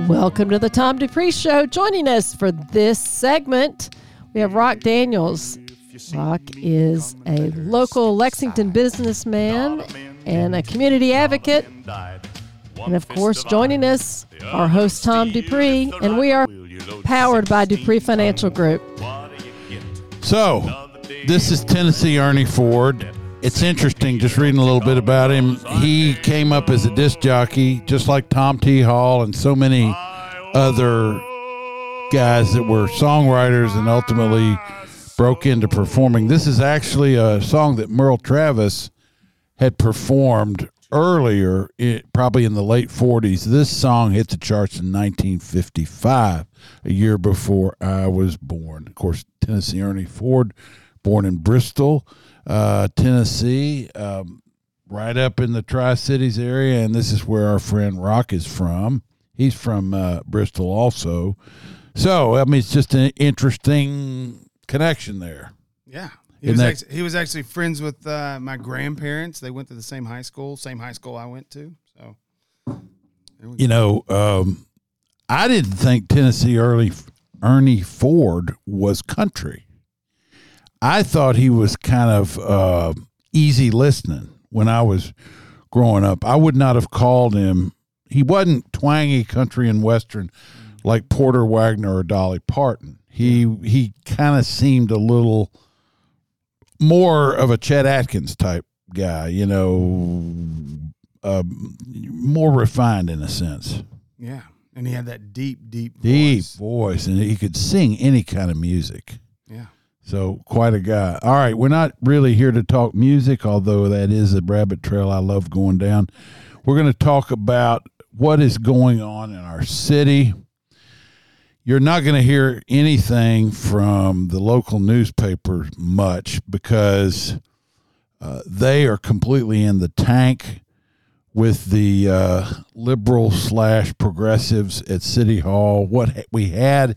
Welcome to the Tom Dupree Show. Joining us for this segment, we have Rock Daniels. Rock is a local Lexington businessman and a community advocate. And of course, joining us, our host Tom Dupree, and we are powered by Dupree Financial Group. So, this is Tennessee Ernie Ford. It's interesting just reading a little bit about him. He came up as a disc jockey, just like Tom T. Hall and so many other guys that were songwriters and ultimately broke into performing. This is actually a song that Merle Travis had performed earlier, probably in the late 40s. This song hit the charts in 1955, a year before I was born. Of course, Tennessee Ernie Ford, born in Bristol uh, Tennessee, um, right up in the Tri Cities area, and this is where our friend Rock is from. He's from uh, Bristol, also. So I mean, it's just an interesting connection there. Yeah, he was, that, actually, he was actually friends with uh, my grandparents. They went to the same high school, same high school I went to. So, you know, um, I didn't think Tennessee early Ernie Ford was country. I thought he was kind of uh, easy listening when I was growing up. I would not have called him. He wasn't twangy country and western like Porter Wagoner or Dolly Parton. He he kind of seemed a little more of a Chet Atkins type guy, you know, uh, more refined in a sense. Yeah, and he had that deep, deep, deep voice, voice and he could sing any kind of music. So quite a guy. All right, we're not really here to talk music, although that is a rabbit trail I love going down. We're going to talk about what is going on in our city. You're not going to hear anything from the local newspaper much because uh, they are completely in the tank with the uh, liberal slash progressives at City Hall. What we had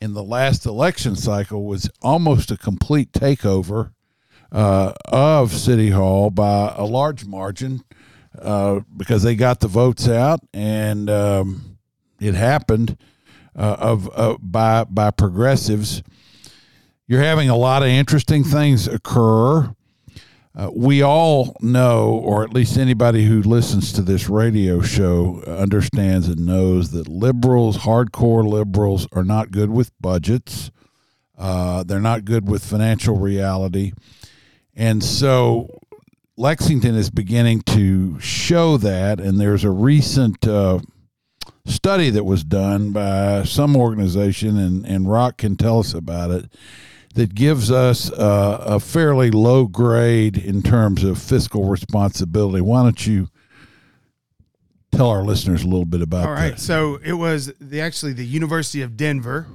in the last election cycle was almost a complete takeover uh, of City Hall by a large margin uh, because they got the votes out and um, it happened uh, of uh, by by progressives. You're having a lot of interesting things occur. Uh, we all know, or at least anybody who listens to this radio show understands and knows that liberals, hardcore liberals, are not good with budgets. Uh, they're not good with financial reality. And so Lexington is beginning to show that. And there's a recent uh, study that was done by some organization, and, and Rock can tell us about it that gives us uh, a fairly low grade in terms of fiscal responsibility. Why don't you tell our listeners a little bit about that? All right. that? So it was the actually the University of Denver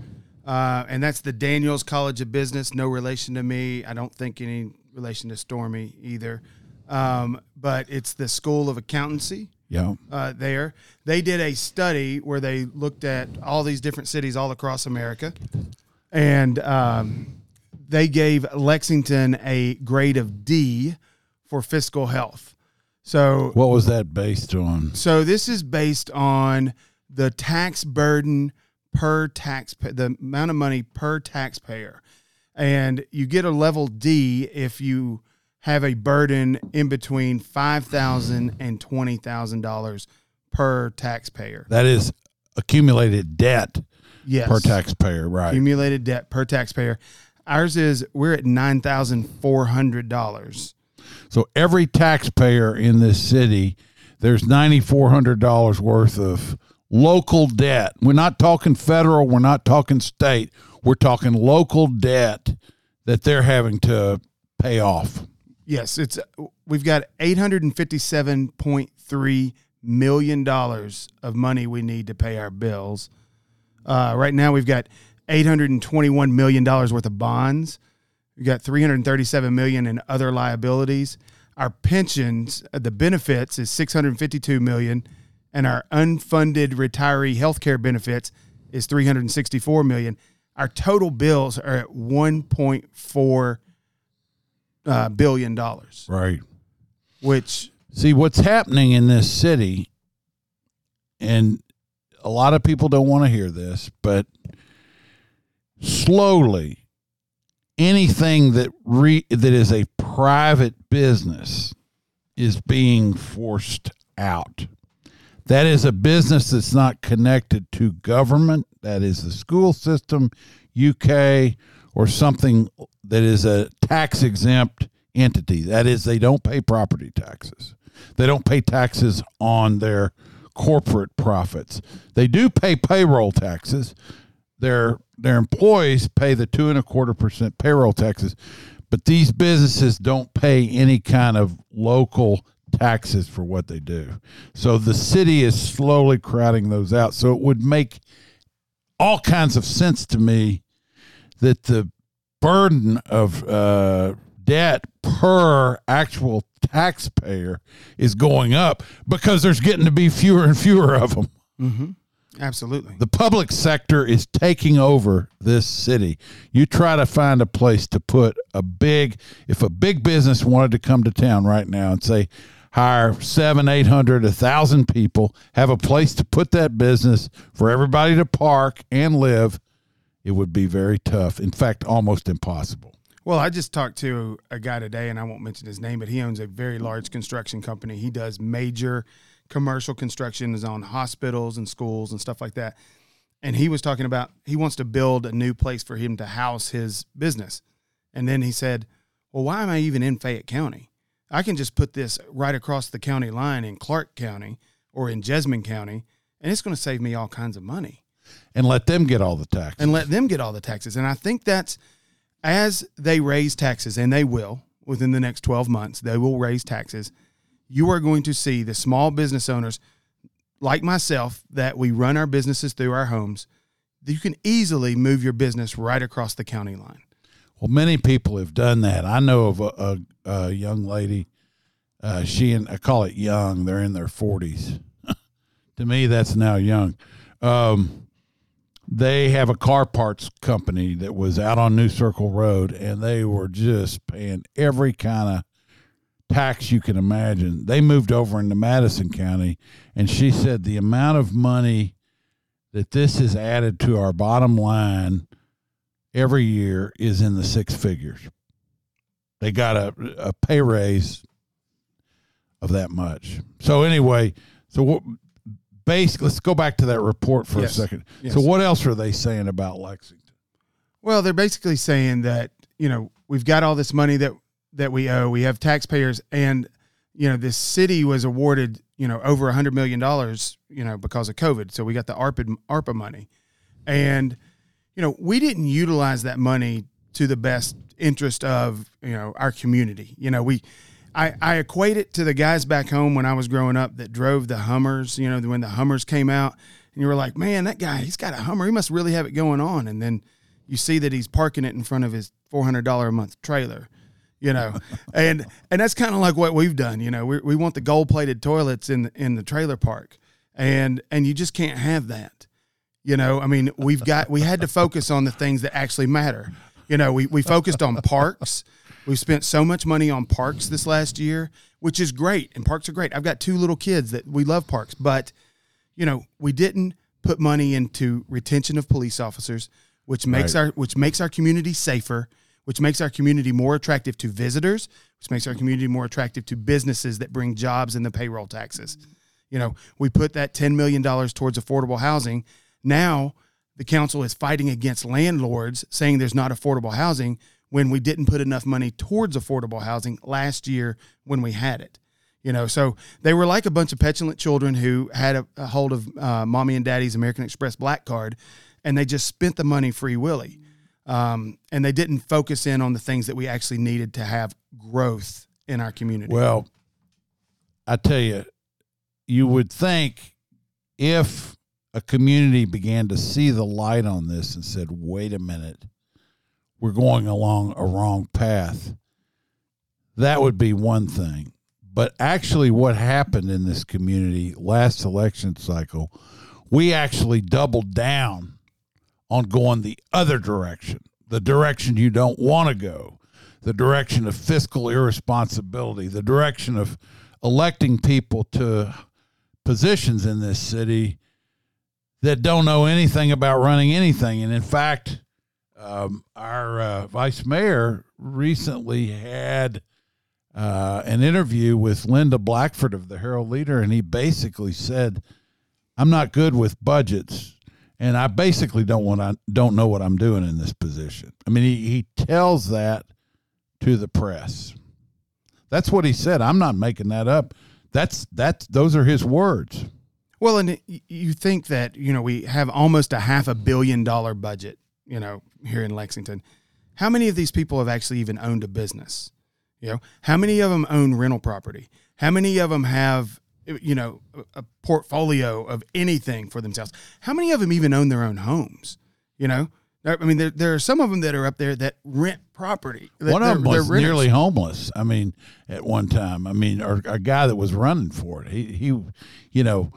uh, and that's the Daniels College of Business. No relation to me. I don't think any relation to Stormy either. Um, but it's the School of Accountancy. Yeah. Uh, there, they did a study where they looked at all these different cities all across America, and um, they gave Lexington a grade of D for fiscal health. So, what was that based on? So, this is based on the tax burden per tax, the amount of money per taxpayer, and you get a level D if you have a burden in between five thousand and twenty thousand dollars per taxpayer. That is accumulated debt yes. per taxpayer, right? Accumulated debt per taxpayer. Ours is we're at nine thousand four hundred dollars. So every taxpayer in this city, there's ninety four hundred dollars worth of local debt. We're not talking federal. We're not talking state. We're talking local debt that they're having to pay off. Yes, it's we've got eight hundred and fifty-seven point three million dollars of money we need to pay our bills. Uh, right now, we've got eight hundred and twenty-one million dollars worth of bonds. We've got three hundred thirty-seven million in other liabilities. Our pensions, uh, the benefits, is six hundred fifty-two million, and our unfunded retiree health care benefits is three hundred sixty-four million. Our total bills are at one point four uh, billion dollars. Right. Which see what's happening in this city, and a lot of people don't want to hear this, but slowly, anything that re, that is a private business is being forced out. That is a business that's not connected to government. That is the school system, UK, or something that is a tax exempt entity. That is, they don't pay property taxes. They don't pay taxes on their corporate profits. They do pay payroll taxes. Their their employees pay the two and a quarter percent payroll taxes, but these businesses don't pay any kind of local taxes for what they do. So the city is slowly crowding those out. So it would make all kinds of sense to me that the burden of uh, debt per actual taxpayer is going up because there's getting to be fewer and fewer of them. Mm-hmm. Absolutely. The public sector is taking over this city. You try to find a place to put a big, if a big business wanted to come to town right now and say, hire seven, eight hundred, a thousand people, have a place to put that business for everybody to park and live, it would be very tough. In fact, almost impossible. Well, I just talked to a guy today, and I won't mention his name, but he owns a very large construction company. He does major commercial construction is on hospitals and schools and stuff like that. And he was talking about he wants to build a new place for him to house his business. And then he said, Well, why am I even in Fayette County? I can just put this right across the county line in Clark County or in Jessamine County, and it's going to save me all kinds of money. And let them get all the taxes. And let them get all the taxes. And I think that's as they raise taxes, and they will within the next 12 months, they will raise taxes. You are going to see the small business owners like myself that we run our businesses through our homes. You can easily move your business right across the county line. Well, many people have done that. I know of a, a, a young lady. Uh, she and I call it young. They're in their forties. to me, that's now young. Um, they have a car parts company that was out on New Circle Road, and they were just paying every kind of tax you can imagine. They moved over into Madison County, and she said the amount of money that this has added to our bottom line every year is in the six figures. They got a, a pay raise of that much. So anyway, so what base. Let's go back to that report for yes. a second. Yes. So, what else are they saying about Lexington? Well, they're basically saying that you know we've got all this money that that we owe. We have taxpayers, and you know this city was awarded you know over a hundred million dollars you know because of COVID. So we got the ARPA ARPA money, and you know we didn't utilize that money to the best interest of you know our community. You know we I, I equate it to the guys back home when I was growing up that drove the Hummers, you know, when the Hummers came out and you were like, man, that guy, he's got a Hummer. He must really have it going on. And then you see that he's parking it in front of his four hundred dollar a month trailer. You know, and and that's kind of like what we've done. You know, we, we want the gold plated toilets in the, in the trailer park, and and you just can't have that. You know, I mean, we've got we had to focus on the things that actually matter. You know, we we focused on parks. We've spent so much money on parks this last year, which is great, and parks are great. I've got two little kids that we love parks, but you know, we didn't put money into retention of police officers, which makes Right. our which makes our community safer, which makes our community more attractive to visitors, which makes our community more attractive to businesses that bring jobs and the payroll taxes. You know, we put that $10 million towards affordable housing. Now the council is fighting against landlords saying there's not affordable housing when we didn't put enough money towards affordable housing last year when we had it. You know, so they were like a bunch of petulant children who had a, a hold of uh, mommy and daddy's American Express black card, and they just spent the money free willy, um, and they didn't focus in on the things that we actually needed to have growth in our community. Well, I tell you, you would think if a community began to see the light on this and said, wait a minute, we're going along a wrong path, that would be one thing. But actually, what happened in this community last election cycle, we actually doubled down on going the other direction, the direction you don't want to go, the direction of fiscal irresponsibility, the direction of electing people to positions in this city that don't know anything about running anything. And in fact, um, our uh, vice mayor recently had uh, an interview with Linda Blackford of the Herald Leader, and he basically said, "I'm not good with budgets, and I basically don't want I don't know what I'm doing in this position." I mean, he, he tells that to the press. That's what he said. I'm not making that up. That's that's those are his words. Well, and you think that you know we have almost a half a billion dollar budget, you know, here in Lexington. How many of these people have actually even owned a business? You know, how many of them own rental property? How many of them have Uh, you know a- portfolio of anything for themselves? How many of them even own their own homes? You know, I mean, there, there are some of them that are up there that rent property. that one of them they're- was nearly homeless. I mean, at one time. I mean, or a guy that was running for it. He, he, you know,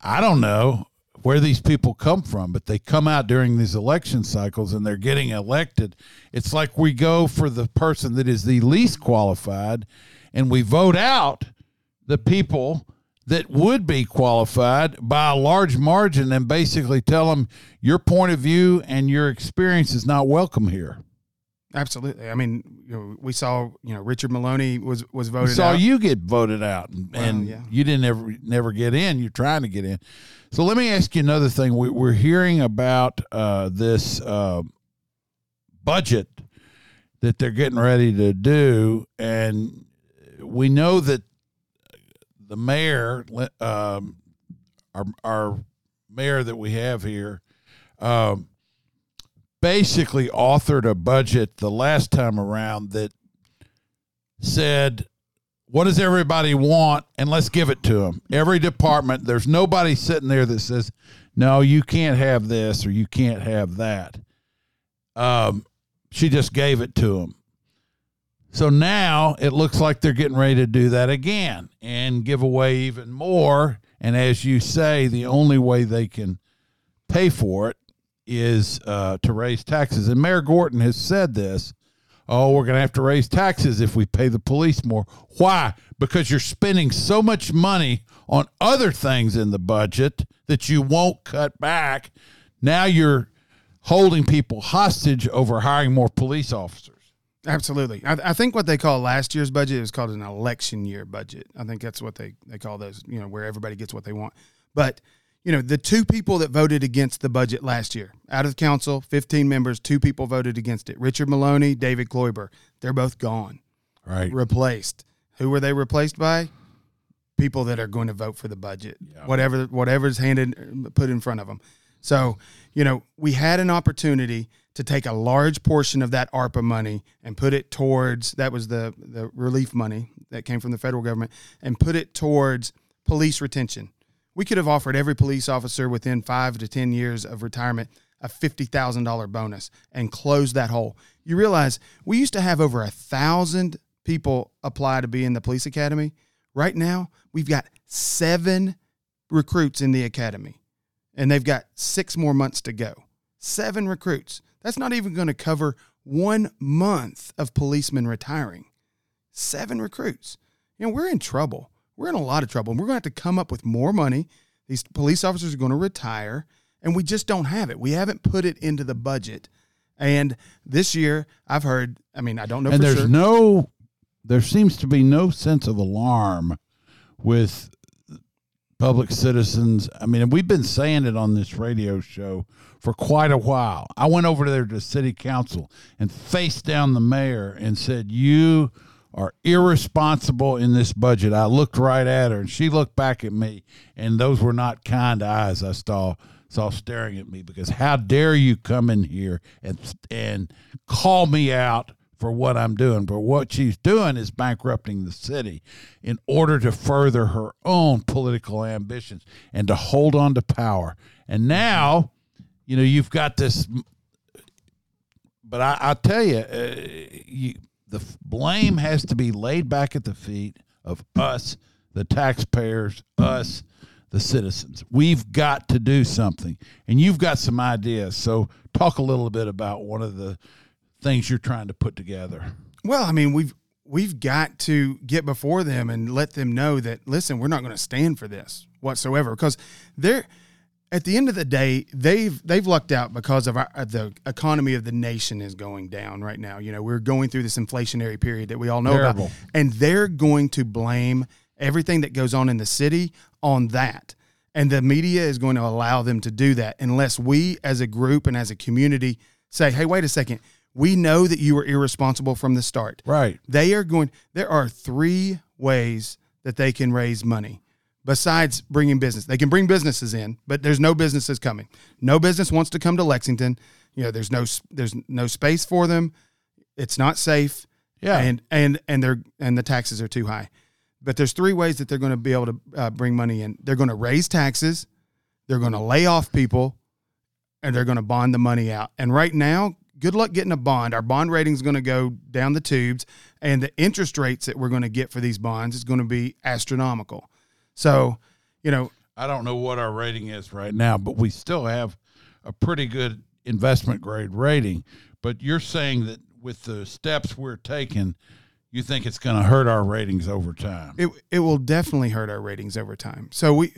I don't know where these people come from, but they come out during these election cycles and they're getting elected. It's like we go for the person that is the least qualified, and we vote out the people that would be qualified by a large margin and basically tell them your point of view and your experience is not welcome here. Absolutely. I mean, you know, we saw you know Richard Moloney was was We voted saw out. you get voted out, and, Well, and yeah. you didn't ever never get in. You're trying to get in. So let me ask you another thing. We, we're hearing about uh, this uh, budget that they're getting ready to do, and we know that the mayor, um, our our mayor that we have here, um, basically authored a budget the last time around that said, "What does everybody want?" and let's give it to them. Every department, there's nobody sitting there that says, "No, you can't have this or you can't have that." Um, she just gave it to them. So now it looks like they're getting ready to do that again and give away even more. And as you say, the only way they can pay for it is uh, to raise taxes. And Mayor Gorton has said this. Oh, we're going to have to raise taxes if we pay the police more. Why? Because you're spending so much money on other things in the budget that you won't cut back. Now you're holding people hostage over hiring more police officers. Absolutely. I, I think what they call last year's budget is called an election year budget. I think that's what they, they call those, you know, where everybody gets what they want. But, you know, the two people that voted against the budget last year, out of the council, 15 members, two people voted against it Richard Moloney, David Kloiber. They're both gone, Right. replaced. Who were they replaced by? People that are going to vote for the budget, whatever whatever's handed put in front of them. So, you know, we had an opportunity to take a large portion of that ARPA money and put it towards that was the the relief money that came from the federal government and put it towards police retention. we could have offered every police officer within five to 10 years of retirement a $50,000 bonus and closed that hole. You realize we used to have over a thousand people apply to be in the police academy. Right now, we've got seven recruits in the academy, and they've got six more months to go. Seven recruits. That's not even going to cover one month of policemen retiring. Seven recruits. You know, we're in trouble. We're in a lot of trouble. And we're going to have to come up with more money. These police officers are going to retire, and we just don't have it. We haven't put it into the budget. And this year, I've heard. I mean, I don't know and there's sure. no there seems to be no sense of alarm with public citizens. I mean we've been saying it on this radio show for quite a while. I went over there to city council and faced down the mayor and said you are irresponsible in this budget. I looked right at her and she looked back at me and those were not kind eyes i saw saw staring at me because how dare you come in here and and call me out for what I'm doing. But what she's doing is bankrupting the city in order to further her own political ambitions and to hold on to power. And now, you know, you've got this. But I, I tell you, uh, you, the blame has to be laid back at the feet of us, the taxpayers, us, the citizens. We've got to do something. And you've got some ideas. So talk a little bit about one of the things you're trying to put together. Well, I mean, we've we've got to get before them and let them know that listen, we're not going to stand for this whatsoever because they're at the end of the day, they've they've lucked out because of our, the economy of the nation is going down right now. You know, we're going through this inflationary period that we all know Terrible. about, and they're going to blame everything that goes on in the city on that. And the media is going to allow them to do that unless we, as a group and as a community, say, "Hey, wait a second, we know that you were irresponsible from the start." Right. They are going. There are three ways that they can raise money besides bringing business. They can bring businesses in, but there's no businesses coming. No business wants to come to Lexington. You know, there's no there's no space for them. It's not safe. Yeah. and and and they're and the taxes are too high. But there's three ways that they're going to be able to uh, bring money in. They're going to raise taxes. They're going to lay off people, and they're going to bond the money out. And right now, good luck getting a bond. Our bond rating is going to go down the tubes, and the interest rates that we're going to get for these bonds is going to be astronomical. So, you know, I don't know what our rating is right now, but we still have a pretty good investment grade rating. But you're saying that with the steps we're taking, you think it's going to hurt our ratings over time. it it will definitely hurt our ratings over time. So we,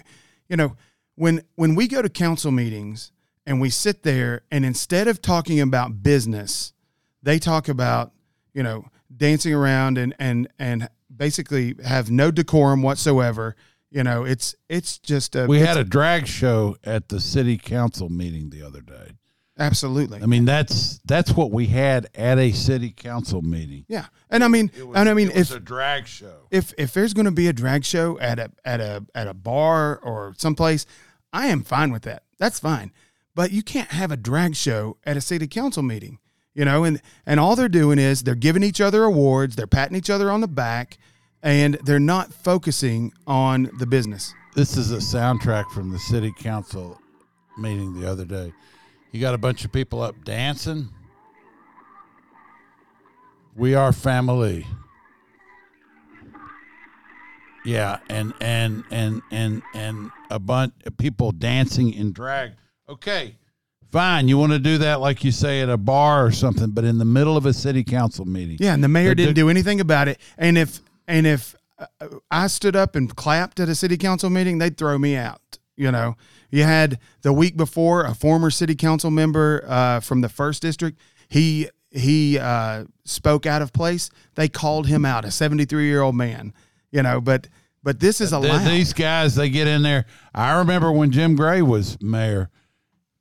you know, when when we go to council meetings and we sit there and instead of talking about business, they talk about you know dancing around and and and basically have no decorum whatsoever. You know, it's it's just a we had a drag show at the city council meeting the other day. absolutely I mean, that's that's what we had at a city council meeting. yeah, and I mean, was, and I mean, it was if a drag show. if if there's going to be a drag show at a at a at a bar or someplace, I am fine with that. That's fine. But you can't have a drag show at a city council meeting. You know, and and all they're doing is they're giving each other awards, they're patting each other on the back, and they're not focusing on the business. This is a soundtrack from the city council meeting the other day. You got a bunch of people up dancing. We are family. Yeah, and and and and and a bunch of people dancing in drag. Okay, fine. You want to do that like you say at a bar or something, but in the middle of a city council meeting. Yeah, and the mayor didn't do anything about it. And if and if uh, I stood up and clapped at a city council meeting, they'd throw me out. You know, you had the week before a former city council member uh, from the first district. He he uh, spoke out of place. They called him out, a seventy three year old man. You know, but but this is allowed. These guys, they get in there. I remember when Jim Gray was mayor,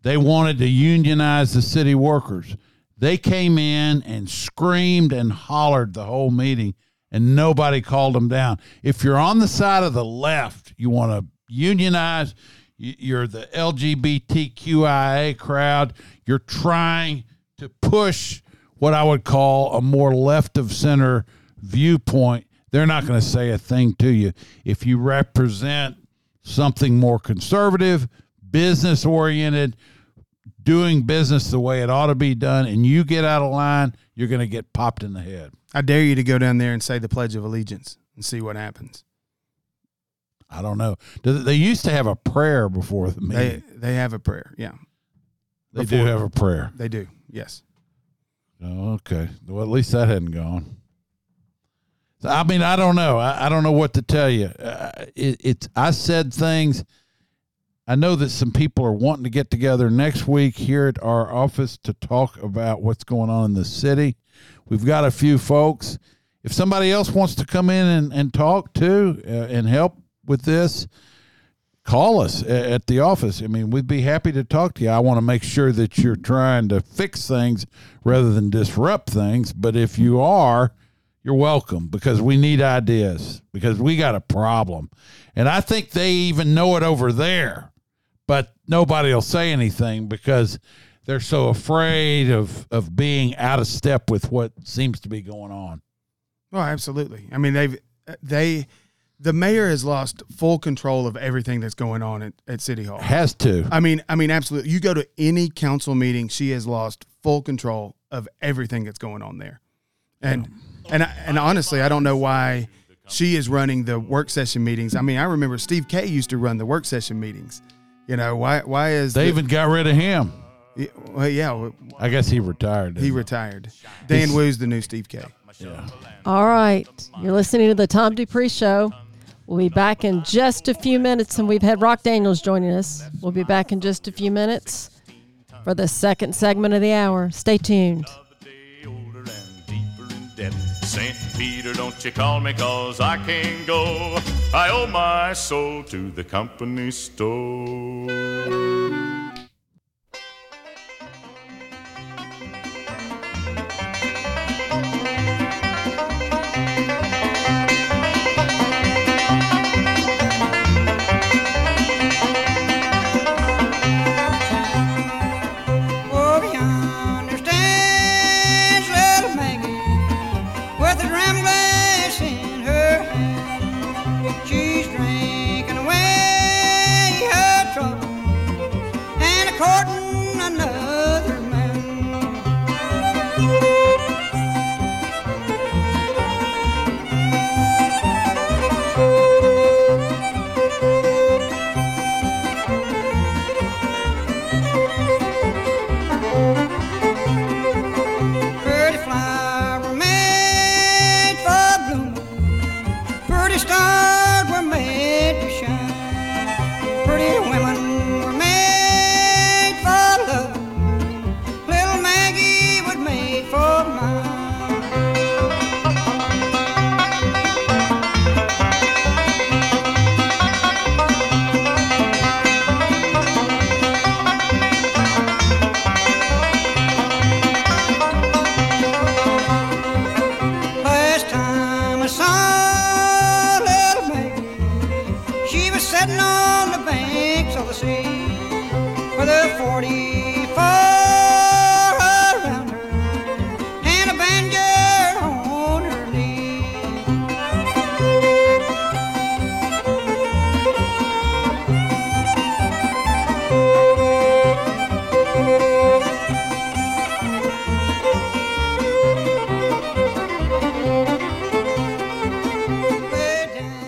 they wanted to unionize the city workers. They came in and screamed and hollered the whole meeting, and nobody called them down. If you're on the side of the left, you want to unionize, you're the LGBTQIA crowd, you're trying to push what I would call a more left of center viewpoint, they're not going to say a thing to you. If you represent something more conservative, business oriented, doing business the way it ought to be done, and you get out of line, you're going to get popped in the head. I dare you to go down there and say the Pledge of Allegiance and see what happens. I don't know. Do They used to have a prayer before the They meeting. they have a prayer. Yeah, They, do have a prayer. they do. Yes. Oh, okay. Well, at least that hadn't gone. So, I mean, I don't know. I, I don't know what to tell you. Uh, it, it's I said things. I know that some people are wanting to get together next week here at our office to talk about what's going on in the city. We've got a few folks. If somebody else wants to come in and, and talk too uh, and help with this, call us at the office. I mean, we'd be happy to talk to you. I want to make sure that you're trying to fix things rather than disrupt things. But if you are, you're welcome because we need ideas because we got a problem. And I think they even know it over there, but nobody will say anything because they're so afraid of, of being out of step with what seems to be going on. Oh, absolutely. I mean, they've they the mayor has lost full control of everything that's going on at, at City Hall. Has to. I mean, I mean, absolutely. You go to any council meeting, she has lost full control of everything that's going on there, and and I- and honestly, I don't know why she is running the work session meetings. I mean, I remember Steve Kay used to run the work session meetings. You know why? Why is They the- even got rid of him. Yeah, well, yeah, well, I guess he retired. he didn't retired. Dan Wu's the new Steve Kay. Yeah. All right. You're listening to the Tom Dupree Show. We'll be back in just a few minutes, and we've had Rock Daniels joining us. We'll be back in just a few minutes for the second segment of the hour. Stay tuned. St. Peter, don't you call me cause I can't go. I owe my soul to the company store. Sitting on the banks of the sea with a 44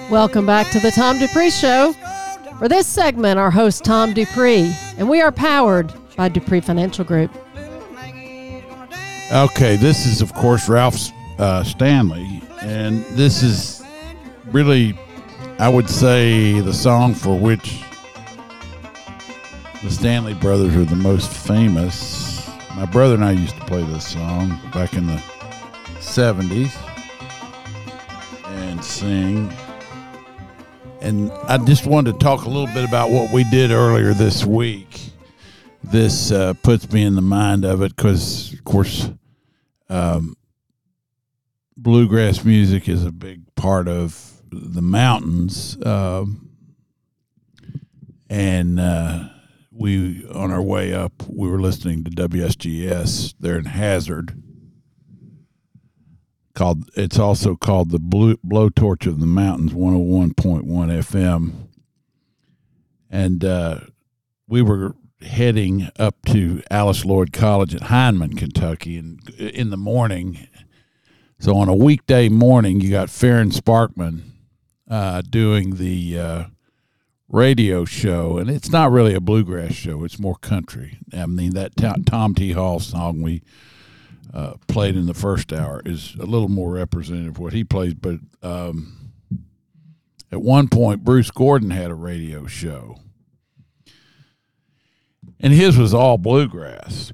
Welcome back to the Tom Dupree Show. For this segment, our host, Tom Dupree, and we are powered by Dupree Financial Group. Okay, this is of course Ralph uh, Stanley, and this is really, I would say, the song for which the Stanley brothers are the most famous. My brother and I used to play this song back in the '70s and sing. And I just wanted to talk a little bit about what we did earlier this week. This uh, puts me in the mind of it because, of course, um, bluegrass music is a big part of the mountains. Um, and uh, we, on our way up, we were listening to WSGS there in Hazard. Called it's also called the Blue Blowtorch of the Mountains, one hundred one point one FM, and uh, we were heading up to Alice Lloyd College at Hindman, Kentucky, and in the morning. So on a weekday morning, you got Farron Sparkman uh, doing the uh, radio show, and it's not really a bluegrass show; it's more country. I mean, that Tom T. Hall song we uh, played in the first hour is a little more representative of what he plays, but. Um, at one point, Bruce Gordon had a radio show, and his was all bluegrass.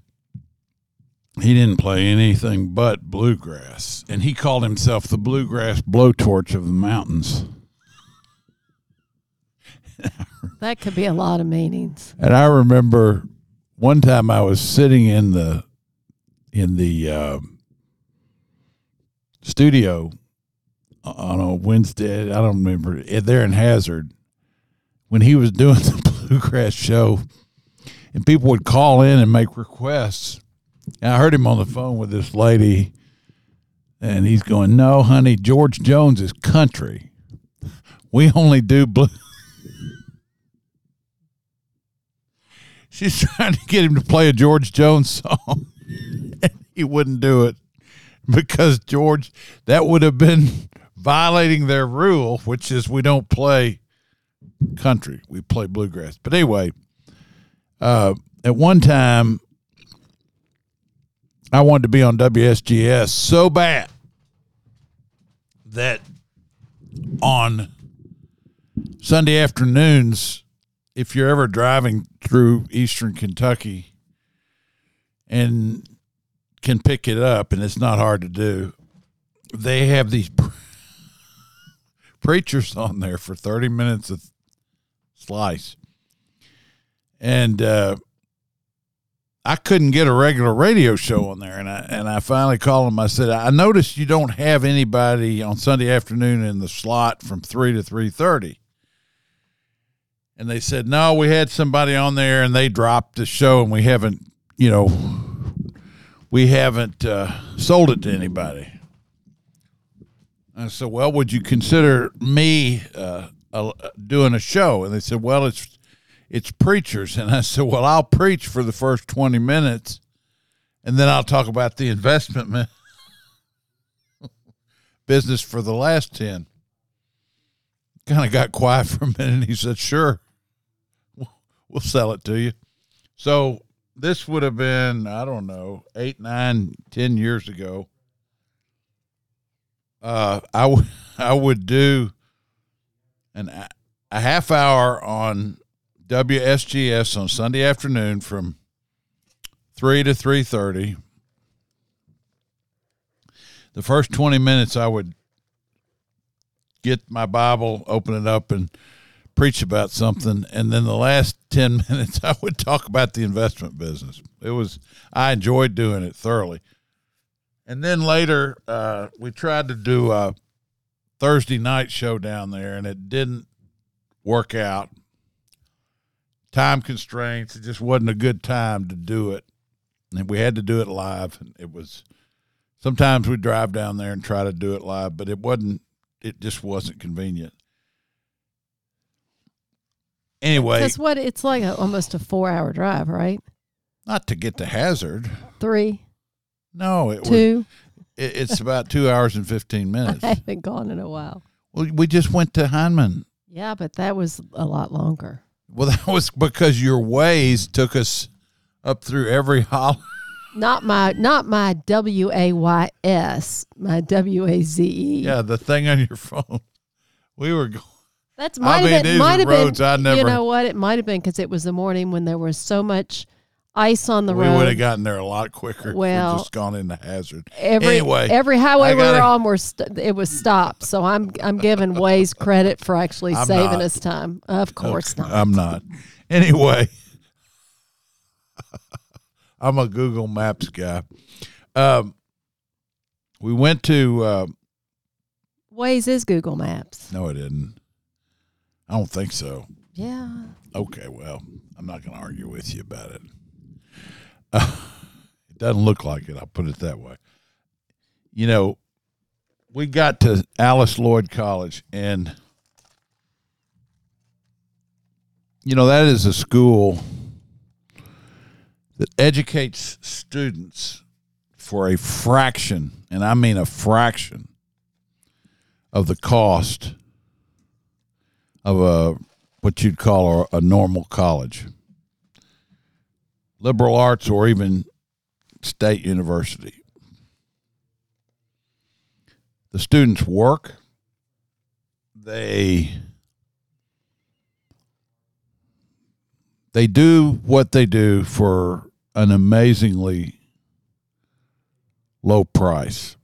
He didn't play anything but bluegrass, and he called himself the bluegrass blowtorch of the mountains. That could be a lot of meanings. And I remember one time I was sitting in the in the uh, studio on a Wednesday. I don't remember eh, there in Hazard when he was doing the bluegrass show, and people would call in and make requests. And I heard him on the phone with this lady, and he's going, "No, honey, George Jones is country. We only do blue." She's trying to get him to play a George Jones song, he wouldn't do it because George, that would have been violating their rule, which is we don't play country, we play bluegrass. But anyway, uh, at one time, I wanted to be on WSGS so bad that on Sunday afternoons, if you're ever driving through eastern Kentucky and can pick it up, and it's not hard to do, they have these preachers on there for 30 minutes of slice. And uh, I couldn't get a regular radio show on there. And I, and I finally called them. I said, I noticed you don't have anybody on Sunday afternoon in the slot from 3 to 3.30. And they said, no, we had somebody on there and they dropped the show and we haven't, you know, we haven't uh, sold it to anybody. I said, "Well, would you consider me uh, doing a show?" And they said, "Well, it's it's preachers." And I said, "Well, I'll preach for the first twenty minutes, and then I'll talk about the investment business for the last ten. Kind of got quiet for a minute. And he said, "Sure, we'll sell it to you." So this would have been I don't know eight, nine, ten years ago uh, I would I would do an a half hour on WSGS on Sunday afternoon from three to three thirty. The first twenty minutes, I would get my Bible, open it up, and preach about something, and then the last ten minutes, I would talk about the investment business. It was I enjoyed doing it thoroughly. And then later, uh, we tried to do a Thursday night show down there, and it didn't work out. Time constraints. It just wasn't a good time to do it, and we had to do it live. And it was sometimes we'd drive down there and try to do it live, but it wasn't. It just wasn't convenient. Anyway, Because what it's like a, almost a four-hour drive, right? not to get to Hazard. Three, No, it was. two. It, it's about two hours and fifteen minutes. I haven't gone in a while. Well, we just went to Hindman. Yeah, but that was a lot longer. Well, that was because your ways took us up through every holler. Not my, not my W A Y S, my W A Z E. Yeah, the thing on your phone. We were going. That's I might mean, have been. Might have roads been. I You know what? It might have been because it was the morning when there was so much ice on the we road. We would have gotten there a lot quicker. Well, just gone into hazard. Every anyway, every highway I we were on, were st- it was stopped. So I'm I'm giving Waze credit for actually I'm saving not. us time. Of course not. I'm not. Anyway, I'm a Google Maps guy. Um, we went to. Uh, Waze is Google Maps. no, it didn't. I don't think so. Yeah. Okay, well, I'm not going to argue with you about it. Uh, it doesn't look like it. I'll put it that way. You know, we got to Alice Lloyd College, and you know, that is a school that educates students for a fraction, and I mean a fraction, of the cost of a what you'd call a, a normal college, liberal arts, or even state university. The students work. They they do what they do for an amazingly low price.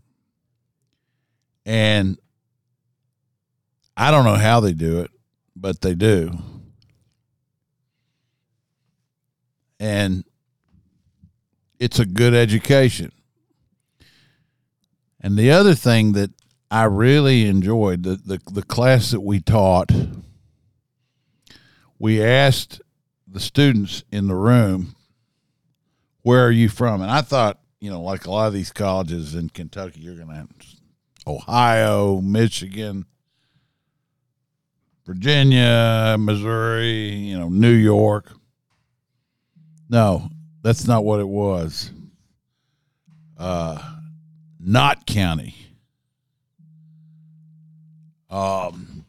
And I don't know how they do it, but they do. And it's a good education. And the other thing that I really enjoyed, the, the, the class that we taught, we asked the students in the room, where are you from? And I thought, you know, like a lot of these colleges in Kentucky, you're going to Ohio, Michigan, Virginia, Missouri, you know, New York. No, that's not what it was. Uh, Knott County. Um,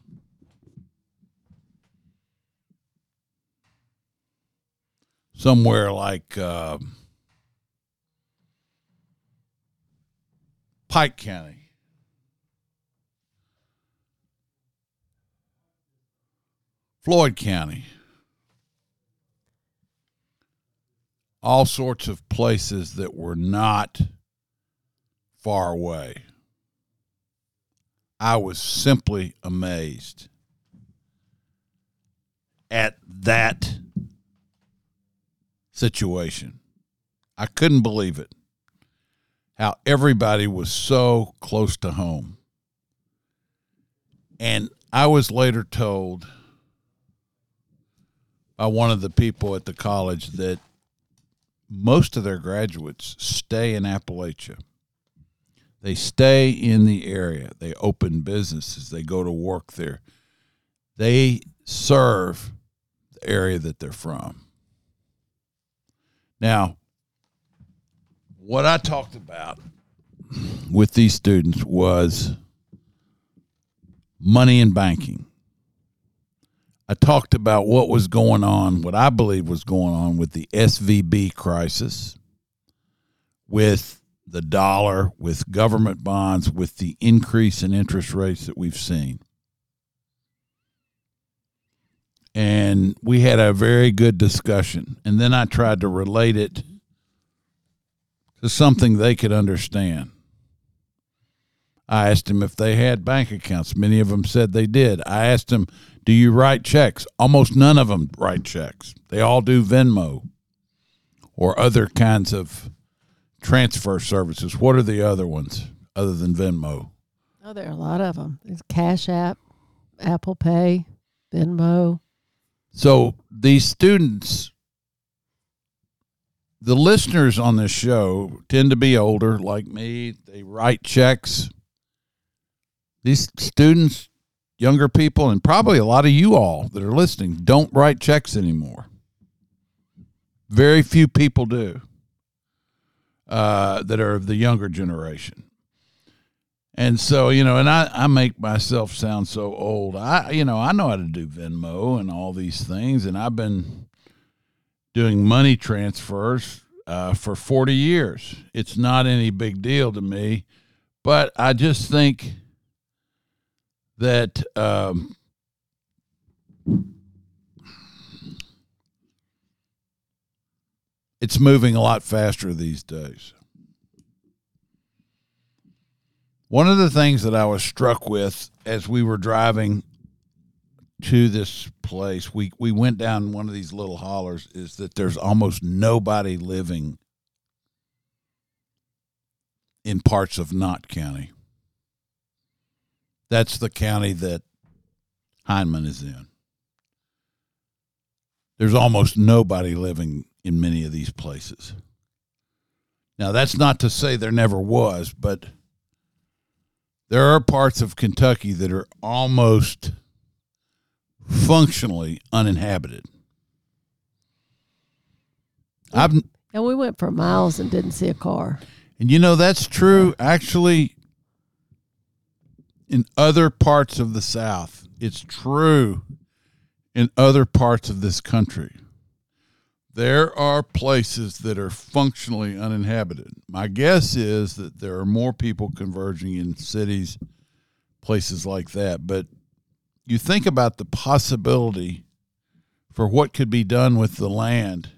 somewhere like uh, Pike County. Floyd County. All sorts of places that were not far away. I was simply amazed at that situation. I couldn't believe it. How everybody was so close to home. And I was later told by one of the people at the college that most of their graduates stay in Appalachia. They stay in the area. They open businesses. They go to work there. They serve the area that they're from. Now, what I talked about with these students was money and banking. I talked about what was going on, what I believe was going on with the SVB crisis, with the dollar, with government bonds, with the increase in interest rates that we've seen. And we had a very good discussion. And then I tried to relate it to something they could understand. I asked them if they had bank accounts. Many of them said they did. I asked them, Do you write checks? Almost none of them write checks. They all do Venmo or other kinds of transfer services. What are the other ones other than Venmo? Oh, there are a lot of them. There's Cash App, Apple Pay, Venmo. So these students, the listeners on this show tend to be older, like me. They write checks. These students, younger people, and probably a lot of you all that are listening don't write checks anymore. Very few people do uh, that are of the younger generation. And so, you know, and I, I make myself sound so old. I, you know, I know how to do Venmo and all these things, and I've been doing money transfers uh, for 40 years. It's not any big deal to me, but I just think that um, it's moving a lot faster these days. One of the things that I was struck with as we were driving to this place, we, we went down one of these little hollers, is that there's almost nobody living in parts of Knott County. That's the county that Hindman is in. There's almost nobody living in many of these places. Now, that's not to say there never was, but there are parts of Kentucky that are almost functionally uninhabited. I've And we went for miles and didn't see a car. and you know that's true actually in other parts of the South. It's true in other parts of this country. There are places that are functionally uninhabited. My guess is that there are more people converging in cities, places like that. But you think about the possibility for what could be done with the land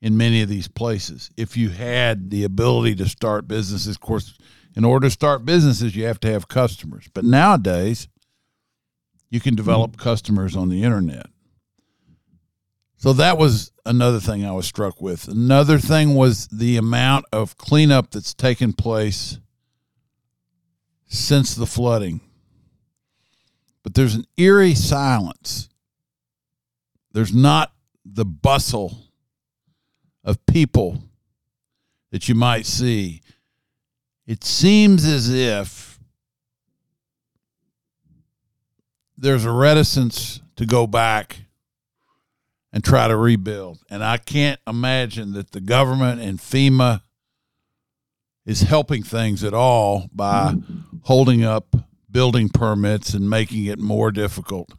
in many of these places if you had the ability to start businesses. Of course, in order to start businesses, you have to have customers. But nowadays, you can develop customers on the internet. So that was another thing I was struck with. Another thing was the amount of cleanup that's taken place since the flooding. But there's an eerie silence. There's not the bustle of people that you might see. It seems as if there's a reticence to go back and try to rebuild. And I can't imagine that the government and FEMA is helping things at all by holding up building permits and making it more difficult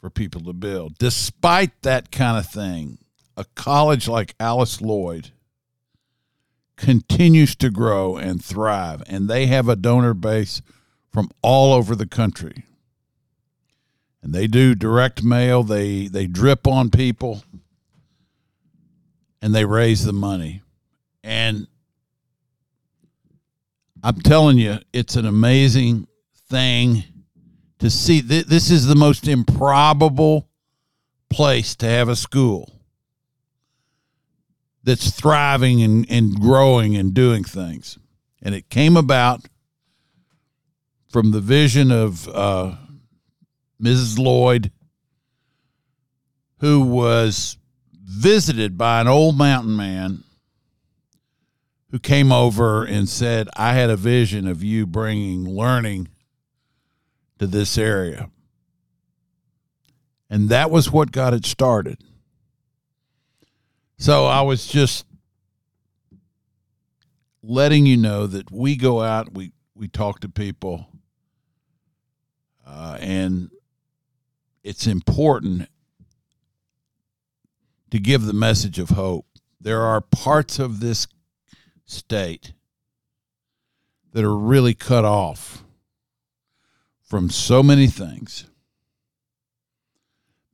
for people to build. Despite that kind of thing, a college like Alice Lloyd continues to grow and thrive, and they have a donor base from all over the country. And they do direct mail, they they drip on people and they raise the money. And I'm telling you, it's an amazing thing to see. This is the most improbable place to have a school that's thriving and, and growing and doing things. And it came about from the vision of uh, Mrs. Lloyd, who was visited by an old mountain man who came over and said, I had a vision of you bringing learning to this area. And that was what got it started. So I was just letting you know that we go out, we, we talk to people, uh, and it's important to give the message of hope. There are parts of this state that are really cut off from so many things.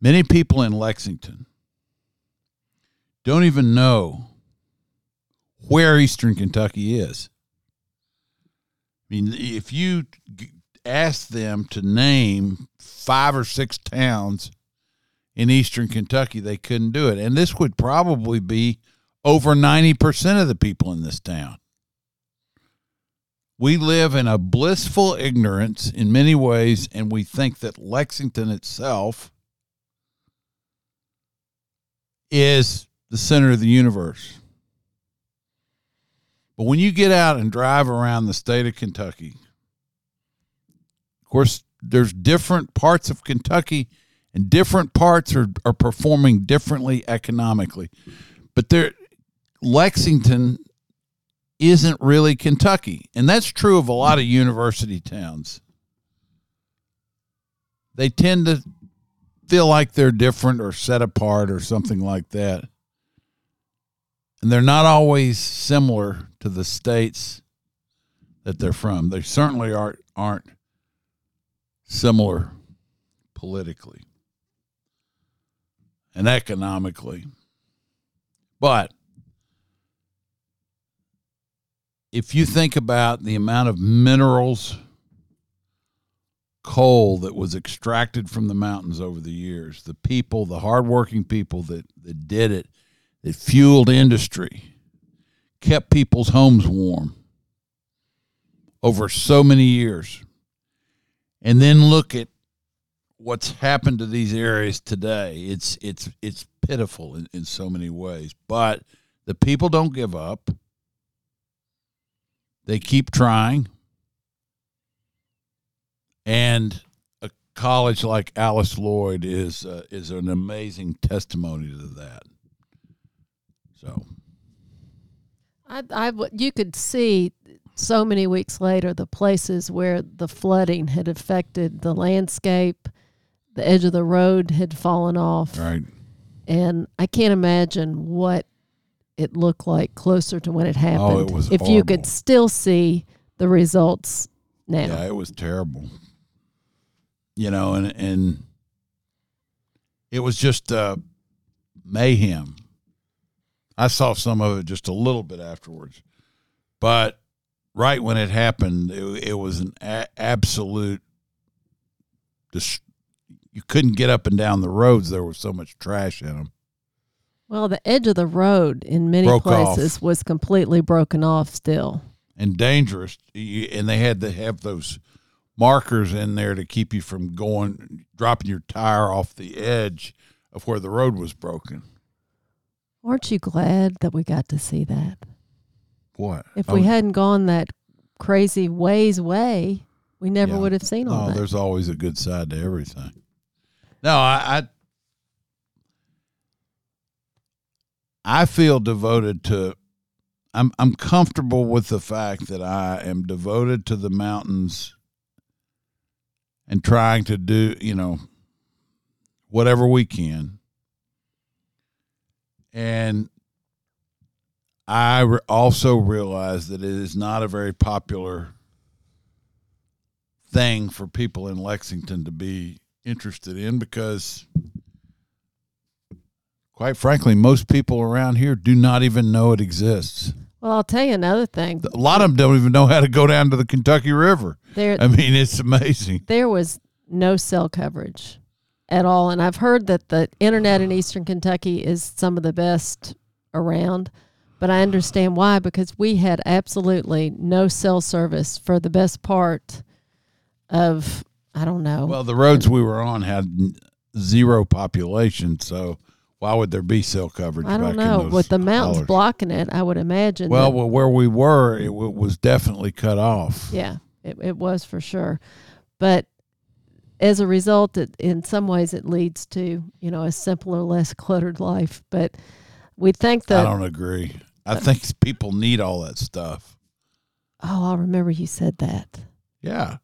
Many people in Lexington don't even know where Eastern Kentucky is. I mean, if you ask them to name five or six towns in Eastern Kentucky, they couldn't do it. And this would probably be over 90% of the people in this town. We live in a blissful ignorance in many ways, and we think that Lexington itself is the center of the universe. But when you get out and drive around the state of Kentucky, of course, there's different parts of Kentucky, and different parts are, are performing differently economically. But there, Lexington isn't really Kentucky. And that's true of a lot of university towns. They tend to feel like they're different or set apart or something like that. And they're not always similar to the states that they're from. They certainly aren't aren't similar politically and economically. But if you think about the amount of minerals, coal that was extracted from the mountains over the years, the people, the hardworking people that, that did it, that fueled industry, kept people's homes warm over so many years. And then look at what's happened to these areas today. It's it's it's pitiful in, in so many ways. But the people don't give up. They keep trying. And a college like Alice Lloyd is uh, is an amazing testimony to that. So I, I you could see so many weeks later the places where the flooding had affected the landscape, the edge of the road had fallen off, right. and I can't imagine what it looked like closer to when it happened. Oh, it was if you could still see the results now. Yeah, it was terrible. You know, and and it was just uh, mayhem. I saw some of it just a little bit afterwards, but right when it happened, it, it was an a- absolute. Dis- you couldn't get up and down the roads. There was so much trash in them. Well, the edge of the road in many Broke places off. was completely broken off still. and dangerous. And they had to have those markers in there to keep you from going, dropping your tire off the edge of where the road was broken. Aren't you glad that we got to see that? What? If Oh, we hadn't gone that crazy ways way, we never Yeah. would have seen all that. oh, that. there's always a good side to everything. No, I, I, I feel devoted to. I'm I'm comfortable with the fact that I am devoted to the mountains and trying to do, you know, whatever we can. And I re- also realize that it is not a very popular thing for people in Lexington to be interested in because quite frankly most people around here do not even know it exists. well, I'll tell you another thing. A lot of them don't even know how to go down to the Kentucky River. There, I mean, it's amazing. there was no cell coverage at all, and I've heard that the internet in Eastern Kentucky is some of the best around. But I understand why because we had absolutely no cell service for the best part of I don't know. Well, the roads we were on had zero population, so why would there be cell coverage? I don't know. With the mountains blocking it, I would imagine. Well, that- well, where we were, it was definitely cut off. Yeah, it, it was for sure. But as a result, it, in some ways, it leads to you know a simpler, less cluttered life. But we think that I don't agree. I uh, think people need all that stuff. Oh, I remember you said that. Yeah.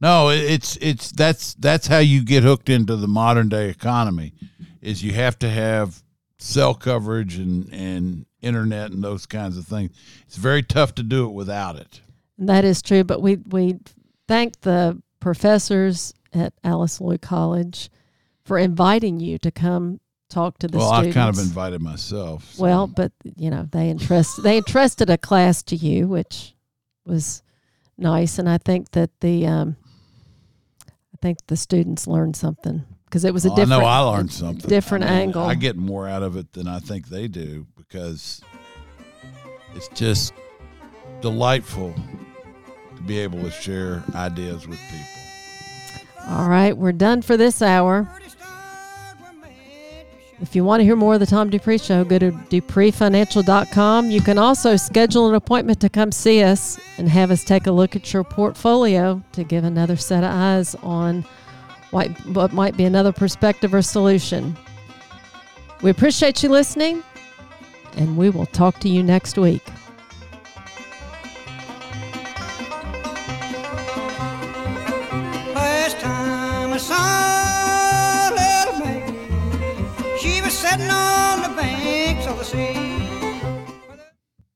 No, it's it's that's that's how you get hooked into the modern day economy, is you have to have cell coverage and and internet and those kinds of things. It's very tough to do it without it. That is true. But we we thank the professors at Alice Lloyd College for inviting you to come talk to the well, students. Well, I kind of invited myself. so- Well, but you know, they entrust they entrusted a class to you, which was nice, and I think that the um, I think the students learned something because it was a Well, different. I know I learned something. different I mean, angle. I get more out of it than I think they do because it's just delightful to be able to share ideas with people. All right, we're done for this hour. If you want to hear more of the Tom Dupree Show, go to dupreefinancial.com. You can also schedule an appointment to come see us and have us take a look at your portfolio to give another set of eyes on what, might be another perspective or solution. We appreciate you listening, and we will talk to you next week. This time I saw little Maggie, she was sitting on